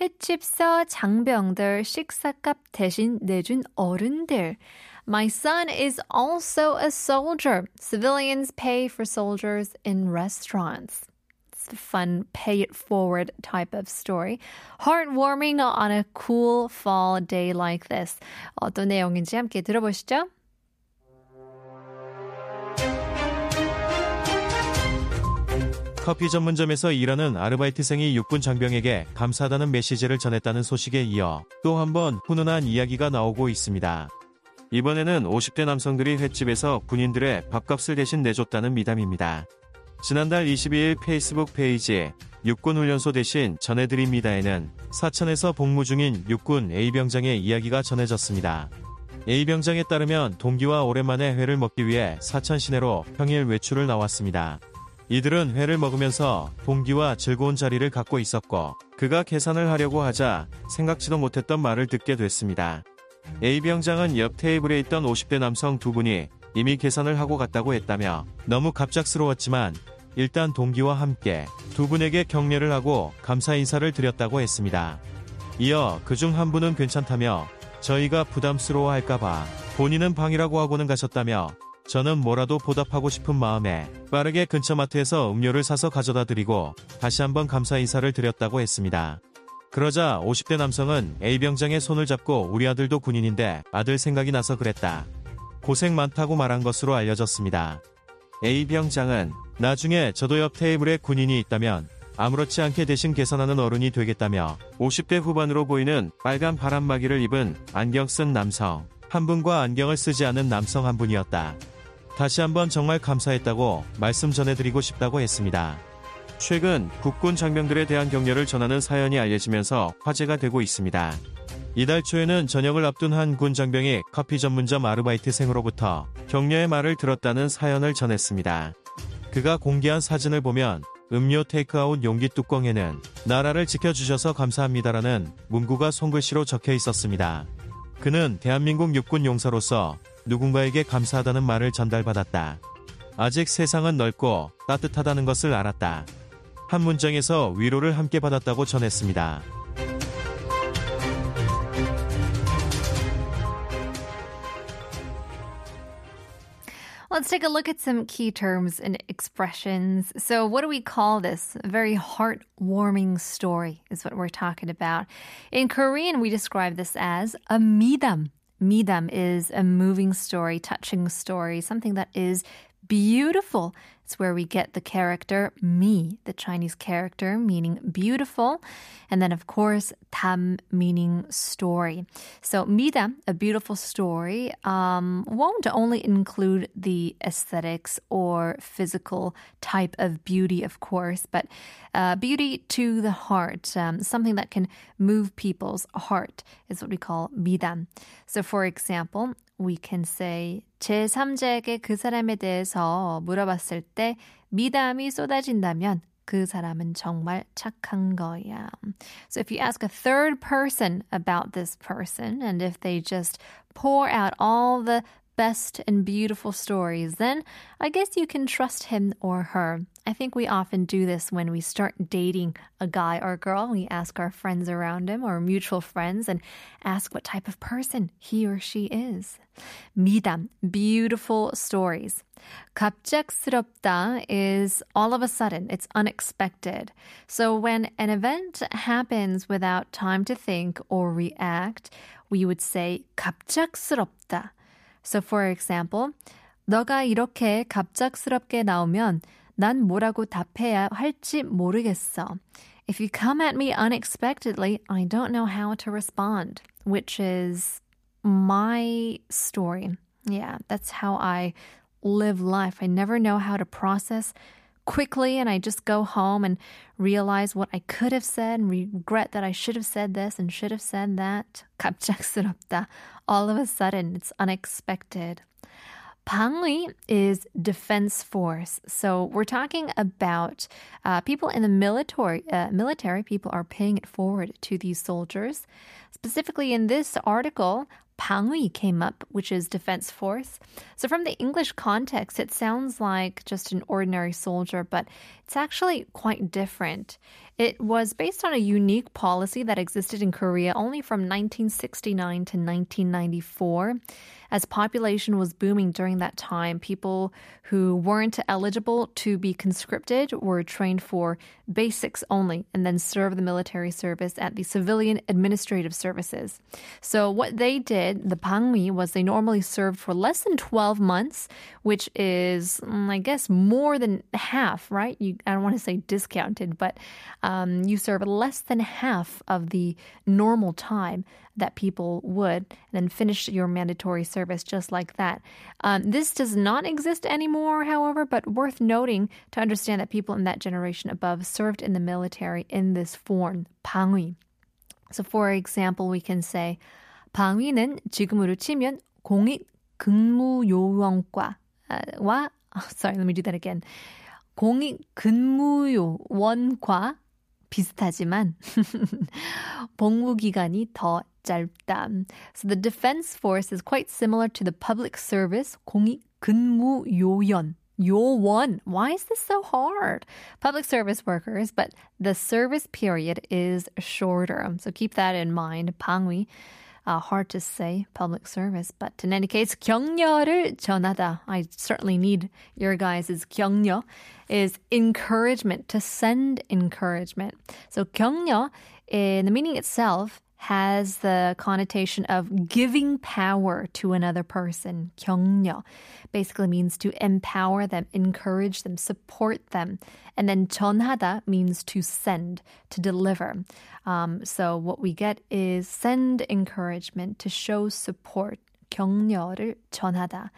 횟집서 장병들 식사값 대신 내준 어른들. My son is also a soldier. Civilians pay for soldiers in restaurants. It's a fun pay it forward type of story. Heartwarming on a cool fall day like this. 어떤 내용인지 함께 들어보시죠. 커피 전문점에서 일하는 아르바이트생이 육군 장병에게 감사하다는 메시지를 전했다는 소식에 이어 또 한 번 훈훈한 이야기가 나오고 있습니다. 이번에는 50대 남성들이 횟집에서 군인들의 밥값을 대신 내줬다는 미담입니다. 지난달 22일 페이스북 페이지 육군훈련소 대신 전해드립니다에는 사천에서 복무 중인 육군 A병장의 이야기가 전해졌습니다. A병장에 따르면 동기와 오랜만에 회를 먹기 위해 사천 시내로 평일 외출을 나왔습니다. 이들은 회를 먹으면서 동기와 즐거운 자리를 갖고 있었고 그가 계산을 하려고 하자 생각지도 못했던 말을 듣게 됐습니다. A병장은 옆 테이블에 있던 50대 남성 두 분이 이미 계산을 하고 갔다고 했다며 너무 갑작스러웠지만 일단 동기와 함께 두 분에게 격려를 하고 감사 인사를 드렸다고 했습니다. 이어 그중 한 분은 괜찮다며 저희가 부담스러워 할까봐 본인은 방이라고 하고는 가셨다며 저는 뭐라도 보답하고 싶은 마음에 빠르게 근처 마트에서 음료를 사서 가져다 드리고 다시 한번 감사 인사를 드렸다고 했습니다. 그러자 50대 남성은 A병장의 손을 잡고 우리 아들도 군인인데 아들 생각이 나서 그랬다. 고생 많다고 말한 것으로 알려졌습니다. A병장은 나중에 저도 옆 테이블에 군인이 있다면 아무렇지 않게 대신 계산하는 어른이 되겠다며 50대 후반으로 보이는 빨간 바람막이를 입은 안경 쓴 남성 한 분과 안경을 쓰지 않은 남성 한 분이었다. 다시 한번 정말 감사했다고 말씀 전해드리고 싶다고 했습니다. 최근 국군 장병들에 대한 격려를 전하는 사연이 알려지면서 화제가 되고 있습니다. 이달 초에는 저녁을 앞둔 한 군 장병이 커피 전문점 아르바이트생으로부터 격려의 말을 들었다는 사연을 전했습니다. 그가 공개한 사진을 보면 음료 테이크아웃 용기 뚜껑에는 나라를 지켜주셔서 감사합니다라는 문구가 손글씨로 적혀 있었습니다. 그는 대한민국 육군 용사로서 누군가에게 감사하다는 말을 전달받았다. 아직 세상은 넓고 따뜻하다는 것을 알았다. 한 문장에서 위로를 함께 받았다고 전했습니다. Let's take a look at some key terms and expressions. So, what do we call this? A very heartwarming story is what we're talking about. In Korean, we describe this as a midam. Midam is a moving story, touching story, something that is beautiful. It's where we get the character me, the Chinese character meaning beautiful. And then, of course, tam meaning story. So, mida, a beautiful story, um, won't only include the aesthetics or physical type of beauty, of course, but uh, beauty to the heart, um, something that can move people's heart is what we call mida. So, for example, we can say 제3자에게 그 사람에 대해서 물어봤을 때 미담이 쏟아진다면 그 사람은 정말 착한 거야. So if you ask a third person about this person and if they just pour out all the best and beautiful stories, then I guess you can trust him or her. I think we often do this when we start dating a guy or a girl. We ask our friends around him or mutual friends and ask what type of person he or she is. 미담, beautiful stories. 갑작스럽다 is all of a sudden, it's unexpected. So when an event happens without time to think or react, we would say 갑작스럽다. So for example, 너가 이렇게 갑작스럽게 나오면 난 뭐라고 답해야 할지 모르겠어. If you come at me unexpectedly, I don't know how to respond, which is my story. Yeah, that's how I live life. I never know how to process quickly and I just go home and realize what I could have said and regret that I should have said this and should have said that. 갑작스럽다. All of a sudden, it's unexpected. 방위 is defense force. So we're talking about uh, people in the military. Uh, military people are paying it forward to these soldiers. Specifically in this article, 방위 came up, which is defense force. So from the English context, it sounds like just an ordinary soldier, but it's actually quite different. It was based on a unique policy that existed in Korea only from 1969 to 1994. As population was booming during that time, people who weren't eligible to be conscripted were trained for basics only and then served the military service at the civilian administrative services. So what they did, the 방위, was they normally served for less than 12 months, which is, mm, I guess, more than half, right? You, I don't want to say discounted, but um, you serve less than half of the normal time that people would, and then finish your mandatory service just like that. Um, this does not exist anymore, however, but worth noting to understand that people in that generation above served in the military in this form, 방위. So, for example, we can say 방위는 지금으로 치면 공익 근무요원과와 sorry, let me do that again. 공익 근무요원과 비슷하지만 복무 기간이 더 짧다. So the defense force is quite similar to the public service 공익 근무 요연. 요원. Why is this so hard? Public service workers, but the service period is shorter. So keep that in mind. 방위. Uh, hard to say, public service. But in any case, 격려를 전하다. I certainly need your guys' 격려 is encouragement, to send encouragement. So 격려, in the meaning itself, has the connotation of giving power to another person. 격려 basically means to empower them, encourage them, support them. And then 전하다 means to send, to deliver. Um, so what we get is send encouragement to show support. 격려를 전하다.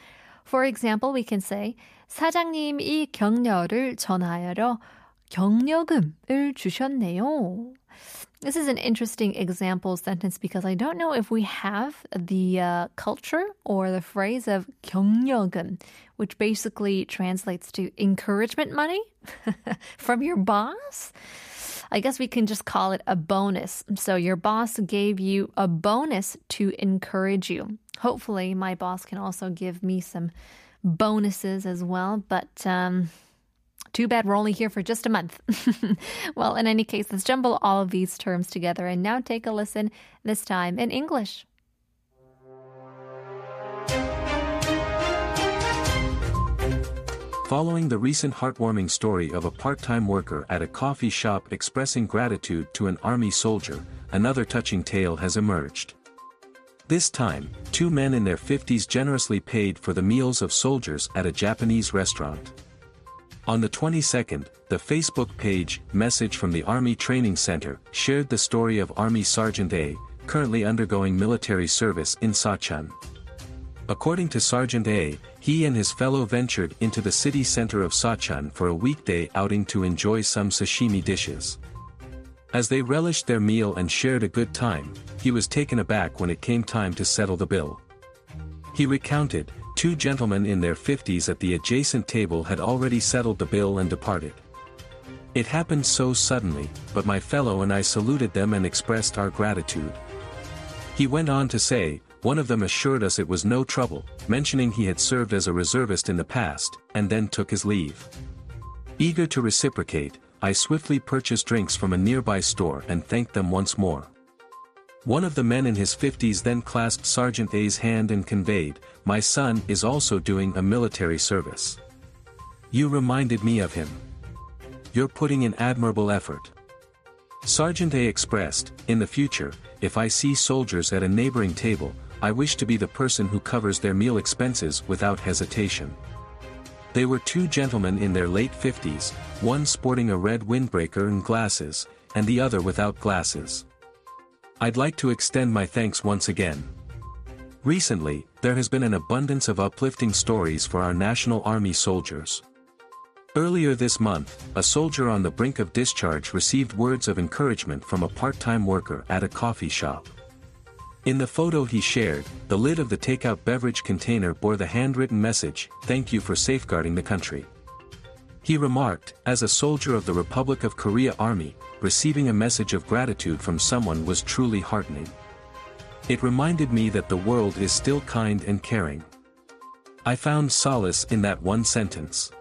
For example, we can say 사장님이 격려를 전하여 격려금을 주셨네요. This is an interesting example sentence because I don't know if we have the uh, culture or the phrase of 격려금, which basically translates to encouragement money from your boss. I guess we can just call it a bonus. So your boss gave you a bonus to encourage you. Hopefully, my boss can also give me some bonuses as well, but. Um, too bad we're only here for just a month. well, in any case, let's jumble all of these terms together and now take a listen, this time in English. Following the recent heartwarming story of a part-time worker at a coffee shop expressing gratitude to an army soldier, another touching tale has emerged. This time, two men in their 50s generously paid for the meals of soldiers at a Japanese restaurant. On the 22nd, the Facebook page, Message from the Army Training Center, shared the story of Army Sergeant A, currently undergoing military service in Sacheon. According to Sergeant A, he and his fellow ventured into the city center of Sacheon for a weekday outing to enjoy some sashimi dishes. As they relished their meal and shared a good time, he was taken aback when it came time to settle the bill. He recounted, Two gentlemen in their 50s at the adjacent table had already settled the bill and departed. It happened so suddenly, but my fellow and I saluted them and expressed our gratitude. He went on to say, one of them assured us it was no trouble, mentioning he had served as a reservist in the past, and then took his leave. Eager to reciprocate, I swiftly purchased drinks from a nearby store and thanked them once more. One of the men in his 50s then clasped Sergeant A's hand and conveyed, My son is also doing a military service. You reminded me of him. You're putting in admirable effort. Sergeant A expressed, In the future, if I see soldiers at a neighboring table, I wish to be the person who covers their meal expenses without hesitation. They were two gentlemen in their late 50s, one sporting a red windbreaker and glasses, and the other without glasses. I'd like to extend my thanks once again. Recently, there has been an abundance of uplifting stories for our National Army soldiers. Earlier this month, a soldier on the brink of discharge received words of encouragement from a part-time worker at a coffee shop. In the photo he shared, the lid of the takeout beverage container bore the handwritten message, Thank you for safeguarding the country. He remarked, as a soldier of the Republic of Korea Army, receiving a message of gratitude from someone was truly heartening. It reminded me that the world is still kind and caring. I found solace in that one sentence.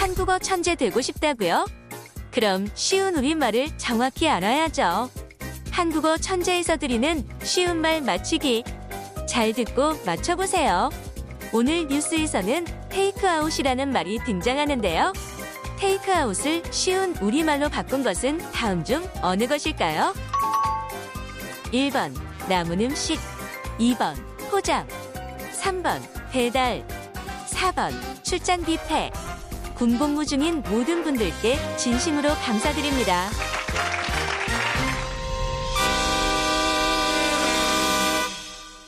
한국어 천재 되고 싶다고요? 그럼 쉬운 우리말을 정확히 알아야죠. 한국어 천재에서 드리는 쉬운 말 맞추기. 잘 듣고 맞춰보세요. 오늘 뉴스에서는 테이크아웃이라는 말이 등장하는데요. 테이크아웃을 쉬운 우리말로 바꾼 것은 다음 중 어느 것일까요? 1번 남은 음식 2번 포장 3번 배달 4번 출장 뷔페 군복무 중인 모든 분들께 진심으로 감사드립니다.